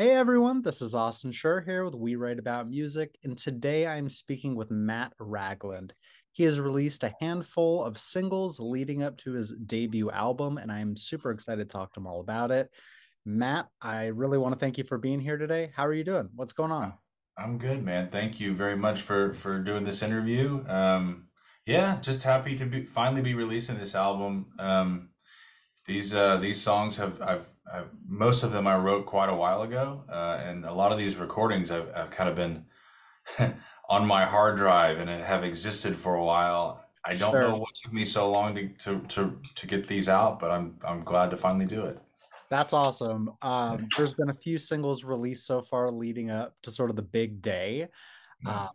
Hey everyone, this is Austin Schur here with We Write About Music, and today I'm speaking with Matt Ragland. He has released a handful of singles leading up to his debut album, and I'm super excited to talk to him all about it. Matt, I really want to thank you for being here today. How are you doing? What's going on? I'm good, man. Thank you very much for for doing this interview. Um, yeah, just happy to be finally be releasing this album. Um, these uh, these songs have I've, I've most of them I wrote quite a while ago, uh, and a lot of these recordings I've, I've kind of been on my hard drive and have existed for a while. I don't know what took me so long to to to, to get these out, but I'm I'm glad to finally do it. That's awesome. Um, there's been a few singles released so far leading up to sort of the big day. Yeah.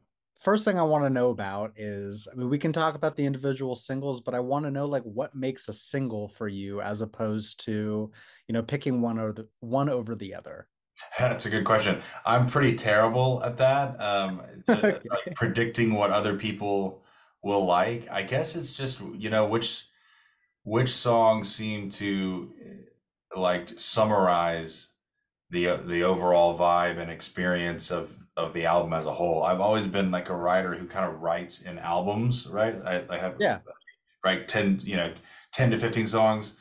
First thing I want to know about is, I mean, we can talk about the individual singles, but I want to know like what makes a single for you as opposed to, you know, picking one or the one over the other. That's a good question. I'm pretty terrible at that. Um, to, like predicting what other people will like. I guess it's just, you know, which which songs seem to like summarize the the overall vibe and experience of of the album as a whole. I've always been like a writer who kind of writes in albums, right? I, I have Yeah. right 10, you know, 10 to 15 songs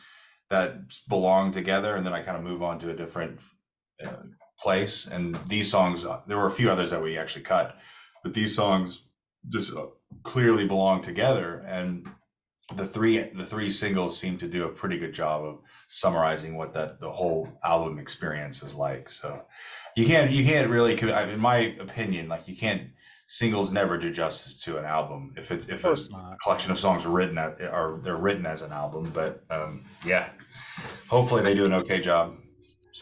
that belong together and then I kind of move on to a different uh, place. And these songs, uh, there were a few others that we actually cut, but these songs just uh, clearly belong together. And the three the three singles seem to do a pretty good job of summarizing what that the whole album experience is like. So you can't you can't really, in my opinion, like you can't singles never do justice to an album if it's if a not. collection of songs written at, are they're written as an album. But um, yeah, hopefully they do an okay job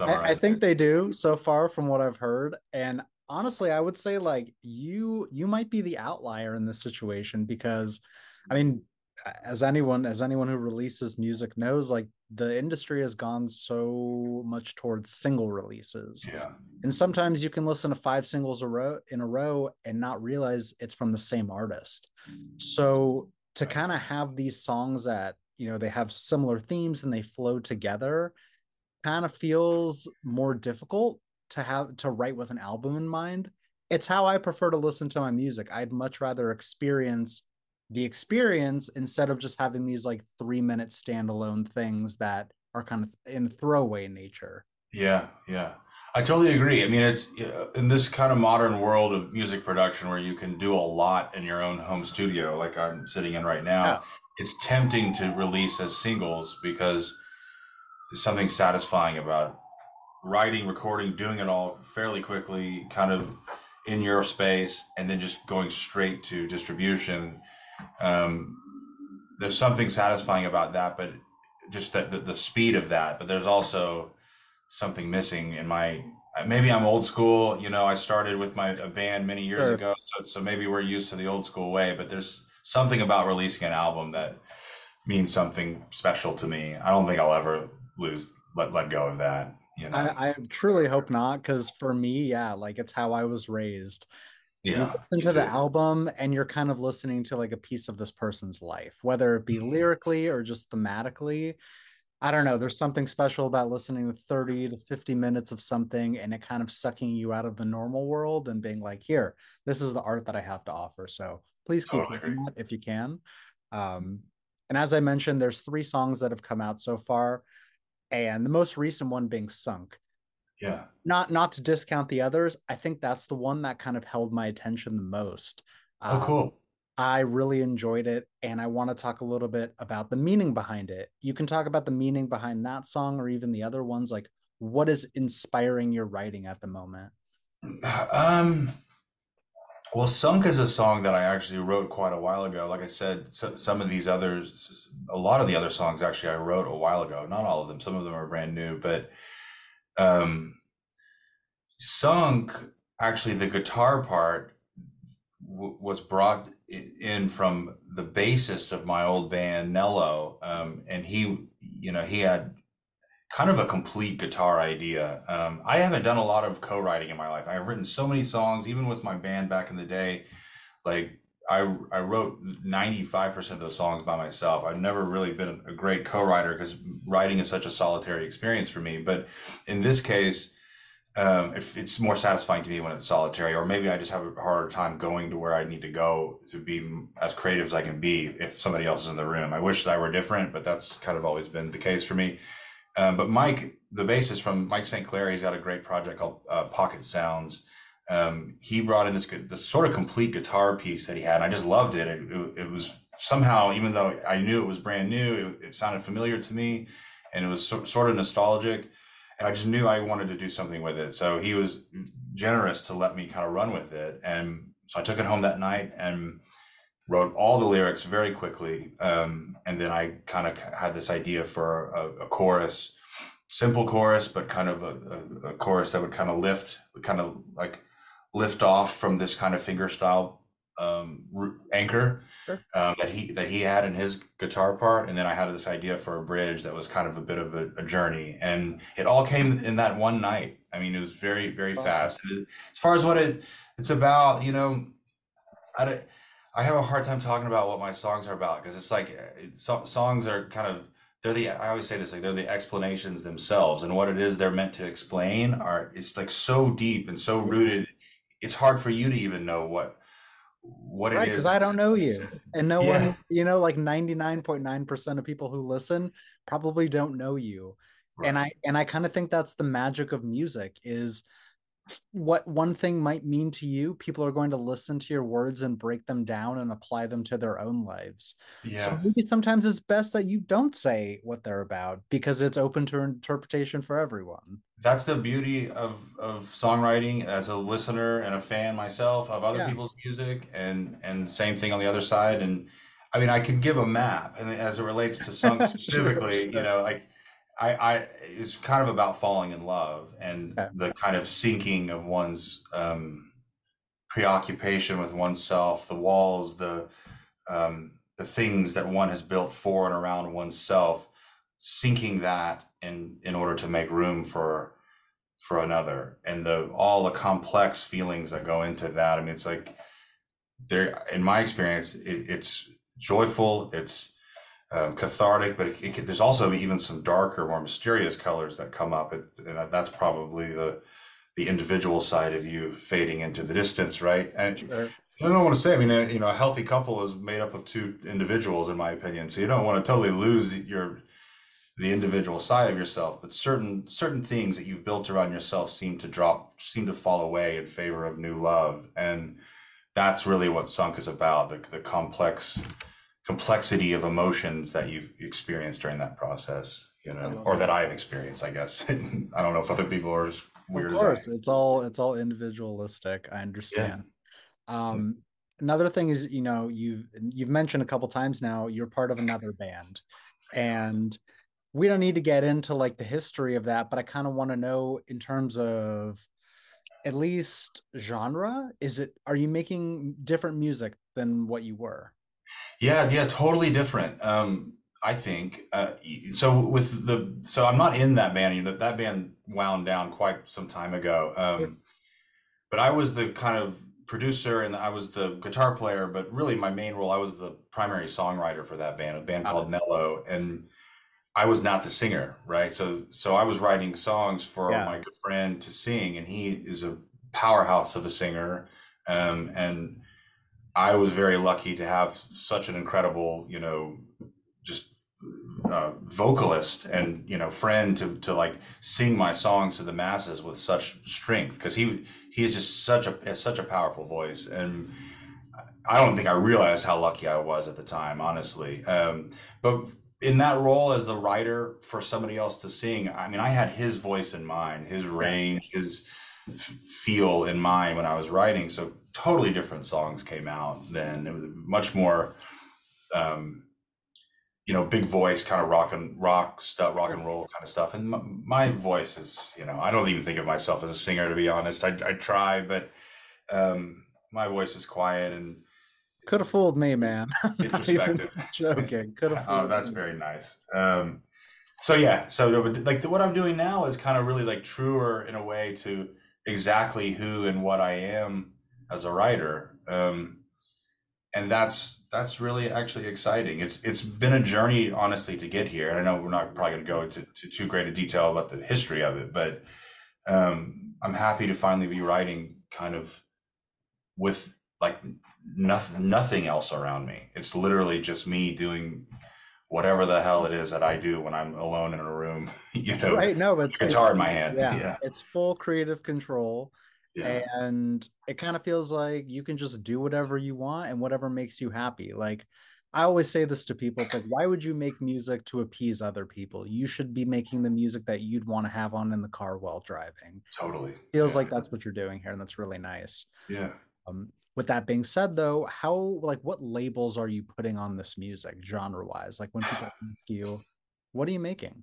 I, I think they do so far from what I've heard. And honestly, I would say like you you might be the outlier in this situation because I mean, as anyone as anyone who releases music knows, like the industry has gone so much towards single releases. Yeah, And sometimes you can listen to five singles a row in a row and not realize it's from the same artist. So to right. kind of have these songs that, you know, they have similar themes and they flow together kind of feels more difficult to have to write with an album in mind. It's how I prefer to listen to my music. I'd much rather experience the experience instead of just having these like three minute standalone things that are kind of in throwaway nature. Yeah, yeah. I totally agree. I mean, it's in this kind of modern world of music production where you can do a lot in your own home studio, like I'm sitting in right now. It's tempting to release as singles because there's something satisfying about writing, recording, doing it all fairly quickly, kind of in your space, and then just going straight to distribution. Um, there's something satisfying about that, but just the, the, the speed of that. But there's also something missing in my. Maybe I'm old school. You know, I started with my a band many years Sure. ago, so so maybe we're used to the old school way. But there's something about releasing an album that means something special to me. I don't think I'll ever lose let let go of that. You know. I, I truly hope not, because for me, yeah, like it's how I was raised. You Yeah, listen to the album and you're kind of listening to like a piece of this person's life, whether it be Mhm. lyrically or just thematically. I don't know. There's something special about listening to 30 to 50 minutes of something and it kind of sucking you out of the normal world and being like, here, this is the art that I have to offer. So please keep Totally doing that if you can. Um, and as I mentioned, there's three songs that have come out so far, and the most recent one being Sunk. Yeah. Not not to discount the others, I think that's the one that kind of held my attention the most. Oh, Uh, cool. I really enjoyed it, and I want to talk a little bit about the meaning behind it. You can talk about the meaning behind that song or even the other ones, like what is inspiring your writing at the moment? Um, well, Sunk is a song that I actually wrote quite a while ago. Like I said, so, some of these others, a lot of the other songs actually I wrote a while ago. Not all of them. Some of them are brand new, but um, Sunk, actually, the guitar part w was brought in from the bassist of my old band, Nelo. Um, and he, you know, he had kind of a complete guitar idea. Um, I haven't done a lot of co-writing in my life. I've written so many songs, even with my band back in the day. Like I, I wrote 95% of those songs by myself. I've never really been a great co-writer because writing is such a solitary experience for me. But in this case, um, if it's more satisfying to me when it's solitary, or maybe I just have a harder time going to where I need to go to be as creative as I can be if somebody else is in the room. I wish that I were different, but that's kind of always been the case for me. Um, but Mike, the bassist from Mike St. Clair, he's got a great project called uh, Pocket Sounds. Um, he brought in this this sort of complete guitar piece that he had, and I just loved it. It, it, it was somehow, even though I knew it was brand new, it, it sounded familiar to me, and it was so, sort of nostalgic and I just knew I wanted to do something with it. So he was generous to let me kind of run with it. And so I took it home that night and wrote all the lyrics very quickly. Um, and then I kind of had this idea for a, a chorus, simple chorus, but kind of a, a, a chorus that would kind of lift, kind of like lift off from this kind of finger style um, anchor sure. um, that he that he had in his guitar part, and then I had this idea for a bridge that was kind of a bit of a, a journey, and it all came in that one night. I mean, it was very very awesome. fast. As far as what it it's about, you know, I I have a hard time talking about what my songs are about because it's like so, songs are kind of they're the I always say this like they're the explanations themselves, and what it is they're meant to explain are it's like so deep and so rooted. It's hard for you to even know what what it is, right, because I don't know you, and no yeah. one, you know, like ninety nine point nine percent of people who listen probably don't know you, right. and I and I kind of think that's the magic of music is what one thing might mean to you people are going to listen to your words and break them down and apply them to their own lives yeah so maybe sometimes it's best that you don't say what they're about because it's open to interpretation for everyone that's the beauty of of songwriting as a listener and a fan myself of other yeah. people's music and and same thing on the other side and i mean i can give a map and as it relates to songs specifically you know like I, I it's kind of about falling in love and okay. the kind of sinking of one's um, preoccupation with oneself, the walls, the um, the things that one has built for and around oneself, sinking that in in order to make room for for another, and the all the complex feelings that go into that. I mean, it's like there, in my experience, it, it's joyful, it's um, cathartic, but it, it, there's also even some darker, more mysterious colors that come up, it, and that's probably the the individual side of you fading into the distance, right? And sure. I don't want to say, I mean, you know, a healthy couple is made up of two individuals, in my opinion. So you don't want to totally lose your the individual side of yourself, but certain certain things that you've built around yourself seem to drop, seem to fall away in favor of new love, and that's really what Sunk is about the the complex complexity of emotions that you've experienced during that process you know or that i've experienced i guess. I don't know if other people are as weird of course it's all it's all individualistic i understand. Yeah. um another thing is you know you've you've mentioned a couple times now you're part of another band. And we don't need to get into like the history of that but i kind of want to know in terms of at least genre is it are you making different music than what you were yeah, yeah, totally different. Um, I think uh, so. With the so I'm not in that band. You know, that band wound down quite some time ago. Um, but I was the kind of producer and I was the guitar player. But really, my main role, I was the primary songwriter for that band, a band called Nelo, and I was not the singer, right? So so I was writing songs for yeah. my good friend to sing, and he is a powerhouse of a singer. Um, and I was very lucky to have such an incredible, you know, just uh, vocalist and you know friend to to like sing my songs to the masses with such strength because he he is just such a has such a powerful voice and I don't think I realized how lucky I was at the time, honestly. Um, but in that role as the writer for somebody else to sing, I mean, I had his voice in mind, his range, his feel in mind when I was writing. So totally different songs came out then. It was much more, um, you know, big voice, kind of rock and rock stuff, rock and roll kind of stuff. And my, my, voice is, you know, I don't even think of myself as a singer to be honest. I, I try, but um, my voice is quiet and could have fooled me, man. Introspective. joking. Could have. oh, that's me. very nice. Um, so yeah, so like what I'm doing now is kind of really like truer in a way to exactly who and what I am as a writer. Um, and that's that's really actually exciting. It's it's been a journey, honestly, to get here. And I know we're not probably going to go into to too great a detail about the history of it, but um, I'm happy to finally be writing kind of with like nothing nothing else around me. It's literally just me doing whatever the hell it is that I do when I'm alone in a room, you know, right no it's guitar it's, in my hand. yeah, Yeah. it's full creative control Yeah. and it kind of feels like you can just do whatever you want and whatever makes you happy like i always say this to people it's like why would you make music to appease other people you should be making the music that you'd want to have on in the car while driving Totally. feels Yeah. like that's what you're doing here and that's really nice Yeah. um, with that being said though how like what labels are you putting on this music genre wise like when people ask you what are you making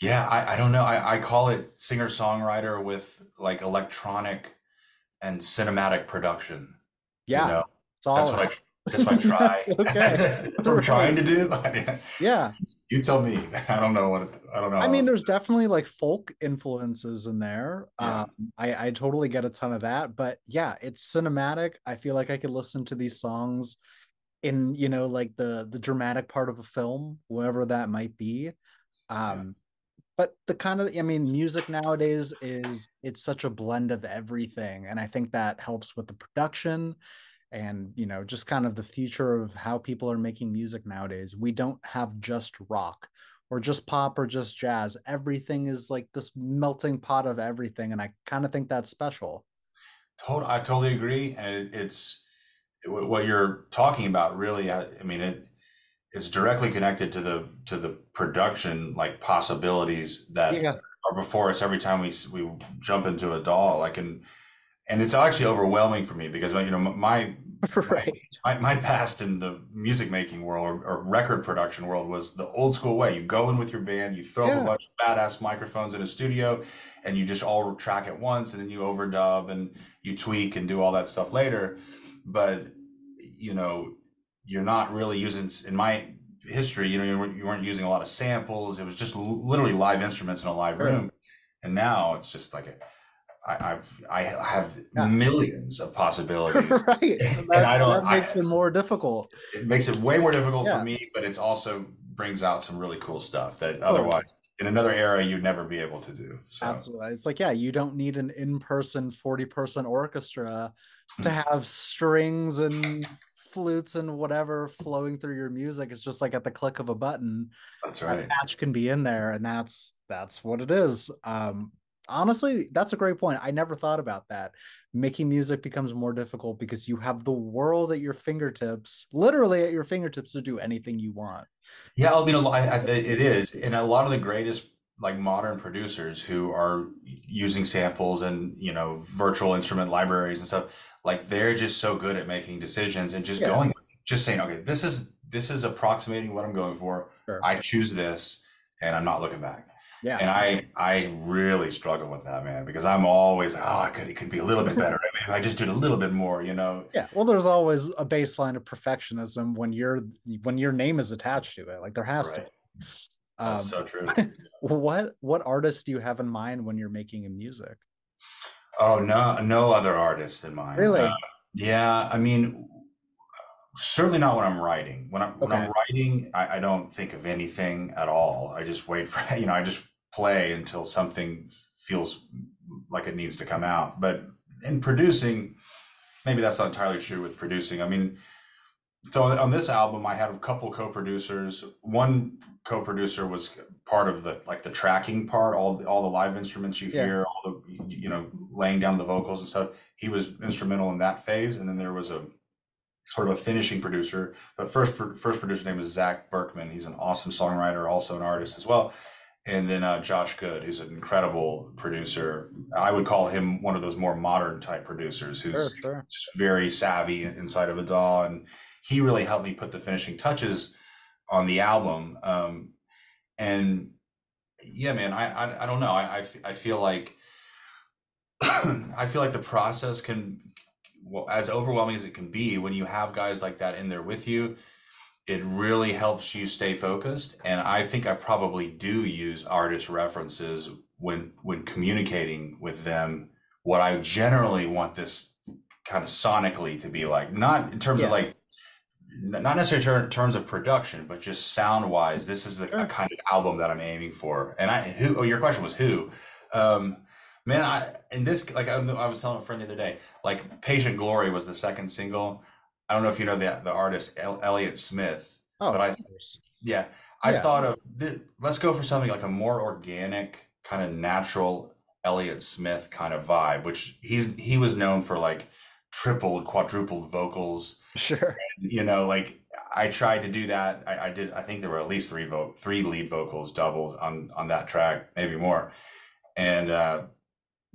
Yeah, I, I don't know. I, I call it singer songwriter with like electronic and cinematic production. yeah You know, that's what I that's what I try. okay That's what I'm trying to do. yeah You tell me. I don't know what it, I don't know. I mean, there's definitely like folk influences in there. Yeah. Um, I, I totally get a ton of that, but yeah, it's cinematic. I feel like I could listen to these songs in, you know, like the the dramatic part of a film, whatever that might be. Um, but the kind of, I mean, music nowadays is it's such a blend of everything, and I think that helps with the production and you know just kind of the future of how people are making music nowadays we don't have just rock or just pop or just jazz everything is like this melting pot of everything and i kind of think that's special Tot- I totally agree, and it's what you're talking about. Really, I, I mean it. It's directly connected to the to the production like possibilities that yeah are before us every time we we jump into a DAW. Like and and it's actually overwhelming for me because you know my right my, my past in the music making world or, or record production world was the old school way. You go in with your band, you throw Yeah. a bunch of badass microphones in a studio, and you just all track at once, and then you overdub and you tweak and do all that stuff later. But you know, you're not really using in my history. You know, you weren't, you weren't using a lot of samples. It was just literally live instruments in a live room. And now it's just like a, I, I've I have Yeah. millions of possibilities right so And that, I don't- that I- makes it more difficult it makes it way more difficult Yeah. for me, but it's also brings out some really cool stuff that Totally. otherwise in another era you'd never be able to do. So Absolutely. It's like, yeah, you don't need an in-person 40-person orchestra to have strings and flutes and whatever flowing through your music. It's just like at the click of a button, that's that right. patch can be in there, and that's that's what it is. Um, honestly, that's a great point. I never thought about that. Making music becomes more difficult because you have the world at your fingertips, literally at your fingertips to do anything you want. Yeah, I mean, a lo- I, I, it is, and a lot of the greatest like modern producers who are using samples and you know virtual instrument libraries and stuff, like they're just so good at making decisions and just Yeah. going just saying, okay, this is this is approximating what I'm going for. Sure. I choose this, and I'm not looking back. Yeah. And I I really struggle with that, man, because I'm always like, oh, I could it could be a little bit better. Maybe if I just did a little bit more, you know. Yeah, well, there's always a baseline of perfectionism when your when your name is attached to it. Like there has to. Right. Be. That's Um, so true. what what artists do you have in mind when you're making a music? Oh no, no other artist in mind. Really? Uh, yeah, I mean, certainly not when I'm writing. When I'm when I'm writing, I, I don't think of anything at all. I just wait for you know, I just play until something feels like it needs to come out. But in producing, maybe that's not entirely true with producing. I mean, so on, this album, I had a couple co-producers. One co-producer was part of the like the tracking part, all the, all the live instruments you Yeah. hear, all the you know laying down the vocals and stuff. He was instrumental in that phase, and then there was a sort of a finishing producer. But first first producer name is Zach Berkman. He's an awesome songwriter, also an artist as well. And then uh, Josh Good, who's an incredible producer. I would call him one of those more modern type producers who's Sure, sure. just very savvy inside of a DAW, and he really helped me put the finishing touches on the album. Um, and yeah, man, I I, I don't know. I, I I feel like I feel like the process can, well, as overwhelming as it can be, when you have guys like that in there with you, it really helps you stay focused. And I think I probably do use artist references when when communicating with them. What I generally want this kind of sonically to be like, not in terms Yeah. of like, not necessarily in terms of production, but just sound wise. This is the Sure. kind of album that I'm aiming for. And I, who? Oh, your question was who? Um, Man, I in this like I, I was telling a friend the other day, like "Patient Glory" was the second single. I don't know if you know the the artist El Elliott Smith, Oh, but I yeah I Yeah, thought of th let's go for something like a more organic, kind of natural Elliott Smith kind of vibe, which he's he was known for like tripled, quadrupled vocals. sure. You know, like I tried to do that. I, I did. I think there were at least three vo three lead vocals doubled on on that track, maybe more. And uh,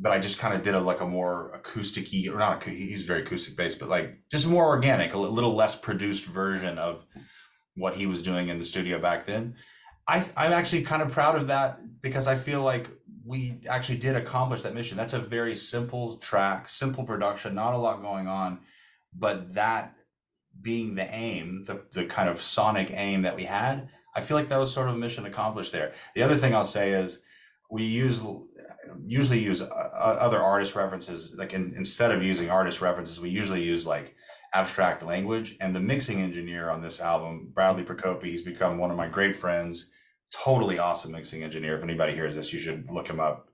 but I just kind of did a like a more acousticy or not. acou- He's very acoustic based, but like just more organic, a little less produced version of what he was doing in the studio back then. I I'm actually kind of proud of that because I feel like we actually did accomplish that mission. That's a very simple track, simple production, not a lot going on, but that being the aim, the the kind of sonic aim that we had, I feel like that was sort of a mission accomplished there. The other thing I'll say is we use usually use uh, uh, other artist references like in, instead of using artist references we usually use like abstract language. And the mixing engineer on this album bradley procopi he's become one of my great friends. Totally awesome mixing engineer. If anybody hears this you should look him up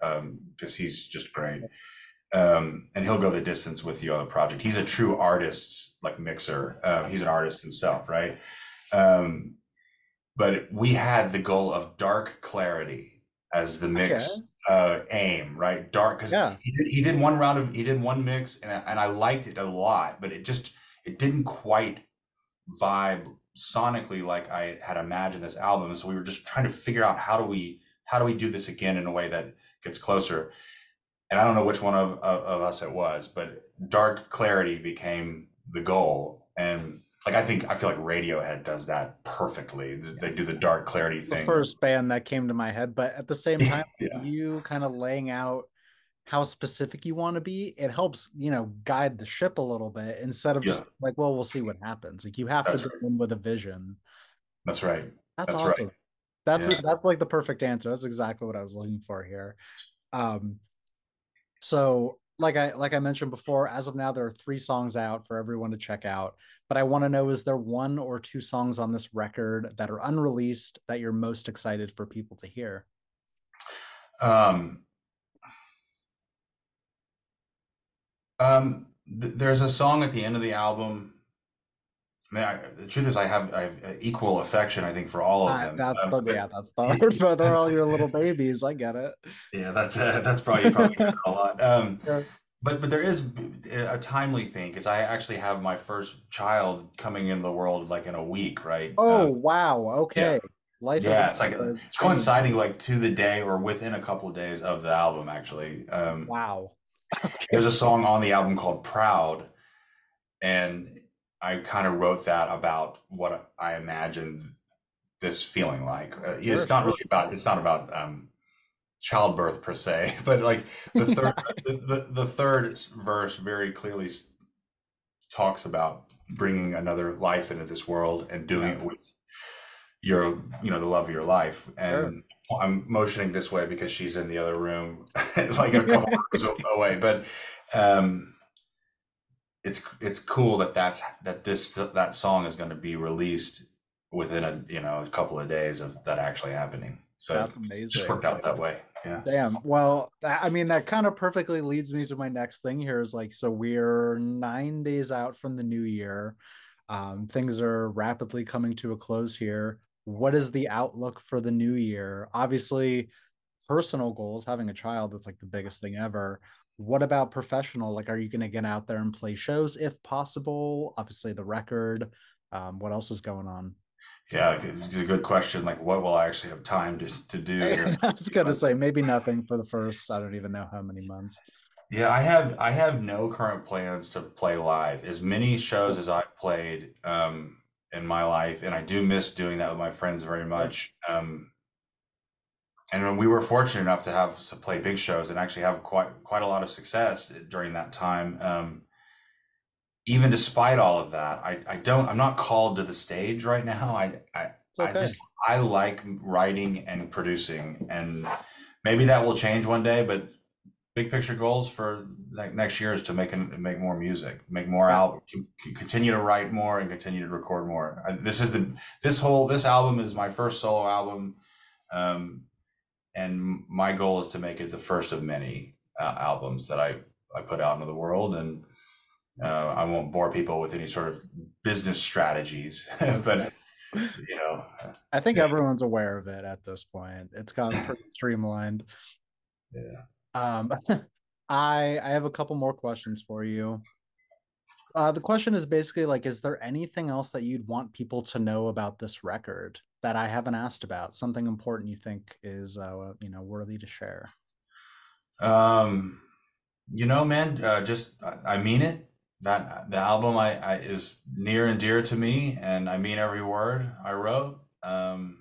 because he's just great. Um, and he'll go the distance with you on the project. He's a true artist like mixer. Uh, he's an artist himself right? Um, but we had the goal of dark clarity as the Okay. Uh, aim, right? Dark because Yeah. he did, he did one round of he did one mix and I, and I liked it a lot, but it just it didn't quite vibe sonically like I had imagined this album. So we were just trying to figure out how do we how do we do this again in a way that gets closer. And I don't know which one of, of, of us it was, but dark clarity became the goal. And like I think I feel like Radiohead does that perfectly. They do the dark clarity The thing. first band that came to my head, but at the same time, Yeah. you kind of laying out how specific you want to be, it helps, you know, guide the ship a little bit instead of just like, well, we'll see what happens. Like you have That's to go in with a vision. That's right. That's, That's right. That's Yeah. that's like the perfect answer. That's exactly what I was looking for here. Um, so like I like I mentioned before, as of now, there are three songs out for everyone to check out. But I want to know: is there one or two songs on this record that are unreleased that you're most excited for people to hear? Um, um, th- there's a song at the end of the album. Man, I, the truth is, I have I have equal affection, I think, for all of Uh, them. that's Um, the yeah, that's the hard part. They're all your little babies. I get it. yeah, that's uh, that's probably probably a lot. Um, Yeah. But but there is a timely thing because I actually have my first child coming into the world like in a week, right? Oh Um, wow, okay. Life yeah, it's like it's thing. coinciding like to the day or within a couple of days of the album, actually. Um, Wow. There's a song on the album called Proud, and I kind of wrote that about what I imagined this feeling like. Uh, Sure, it's not really about it's not about um, childbirth per se, but like the third the, the, the third verse very clearly talks about bringing another life into this world and doing it with your you know the love of your life Sure. and I'm motioning this way because she's in the other room, like a couple rooms away. But um, it's it's cool that that's that this that song is going to be released within a you know a couple of days of that actually happening. So That's it just worked out that way. Yeah. Damn. Well, that, I mean, that kind of perfectly leads me to my next thing here is like, so we're nine days out from the new year. Um, things are rapidly coming to a close here. What is the outlook for the new year? Obviously, personal goals, having a child, that's like the biggest thing ever. What about professional? Like, are you going to get out there and play shows if possible? Obviously, the record. Um, what else is going on? Yeah, it's a good question. Like, what will I actually have time to, to do? I was going to say maybe nothing for the first, I don't even know how many months. Yeah, I have I have no current plans to play live. As many shows as I've played um, in my life, and I do miss doing that with my friends very much. Um, and when we were fortunate enough to have to play big shows and actually have quite quite a lot of success during that time. Um, even despite all of that, I, I don't I'm not called to the stage right now. I I, It's I just I like writing and producing, and maybe that will change one day. But big picture goals for like next year is to make an, make more music, make more album, continue to write more, and continue to record more. I, this is the this whole this album is my first solo album, um, and my goal is to make it the first of many. uh, albums that I I put out into the world, and uh, I won't bore people with any sort of business strategies, but you know, I think yeah. everyone's aware of it at this point. It's gotten pretty streamlined. Yeah. Um, I I have a couple more questions for you. Uh, the question is basically like, is there anything else that you'd want people to know about this record that I haven't asked about? Something important you think is, uh, you know, worthy to share? Um, you know, man, uh, just I mean it. That the album I, I is near and dear to me, and I mean every word I wrote. Um,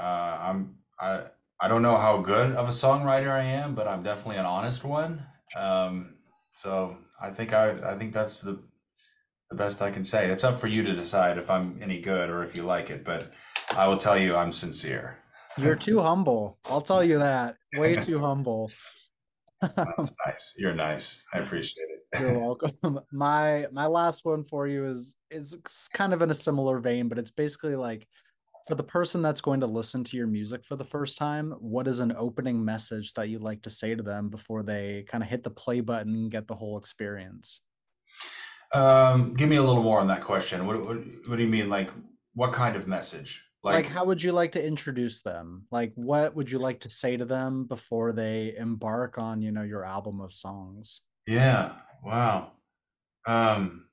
uh, I'm I I don't know how good of a songwriter I am, but I'm definitely an honest one. Um, so I think I I think that's the the best I can say. It's up for you to decide if I'm any good or if you like it, but I will tell you I'm sincere. You're too humble. I'll tell you that. Way too humble. That's nice. You're nice. I appreciate it. You're welcome. My my last one for you is it's kind of in a similar vein, but it's basically like for the person that's going to listen to your music for the first time, what is an opening message that you'd like to say to them before they kind of hit the play button and get the whole experience? Um, give me a little more on that question. What, what, what do you mean? Like, what kind of message? Like, like, how would you like to introduce them? Like, what would you like to say to them before they embark on, you know, your album of songs? Yeah. Wow. Um,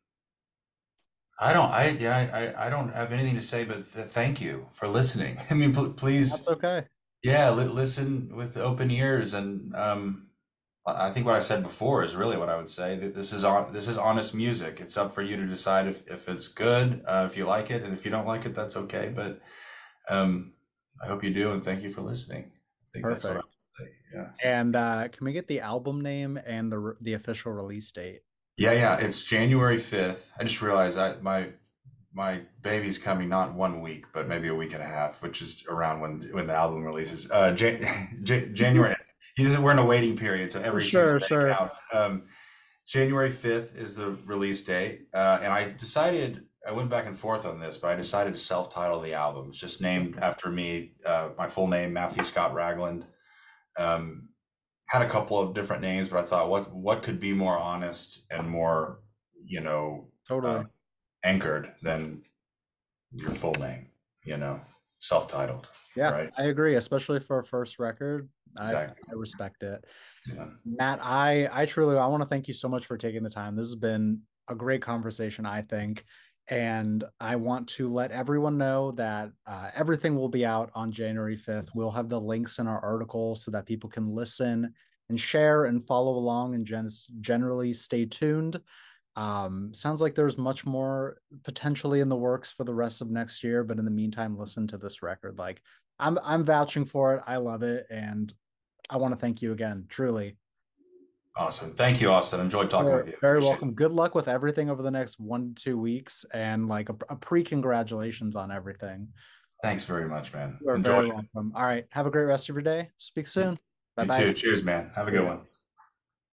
I don't. I yeah. I I don't have anything to say, but th- thank you for listening. I mean, pl- please. That's okay. Yeah, li- listen with open ears, and um, I think what I said before is really what I would say. That this is on. This is honest music. It's up for you to decide if if it's good, uh, if you like it, and if you don't like it, that's okay. But um, I hope you do, and thank you for listening. I think Perfect. that's what I. Yeah. And uh, can we get the album name and the the official release date? Yeah, yeah, it's January 5th. I just realized I my my baby's coming not one week, but maybe a week and a half, which is around when when the album releases. Uh, Jan- January. He's we're in a waiting period, so every sure, sure. counts. Um, January 5th is the release date, uh, and I decided I went back and forth on this, but I decided to self-title the album. It's just named after me, uh, my full name, Matthew Scott Ragland. Um, had a couple of different names, but I thought what what could be more honest and more, you know, totally uh, anchored than your full name, you know, self-titled. Yeah, right? I agree, especially for a first record. Exactly. I, I respect it. Yeah. Matt, I I truly I want to thank you so much for taking the time. This has been a great conversation, I think. And I want to let everyone know that uh, everything will be out on January 5th. We'll have the links in our article so that people can listen and share and follow along and gen- generally stay tuned. Um, sounds like there's much more potentially in the works for the rest of next year, but in the meantime, listen to this record. Like I'm, I'm vouching for it. I love it, and I want to thank you again, truly. Awesome. Thank you, Austin. Enjoyed talking You're with you. Very Appreciate welcome. It. Good luck with everything over the next one two weeks and like a, a pre congratulations on everything. Thanks very much, man. You're Enjoy. very welcome. All right. Have a great rest of your day. Speak soon. Bye bye. Cheers, man. Have a good yeah. one.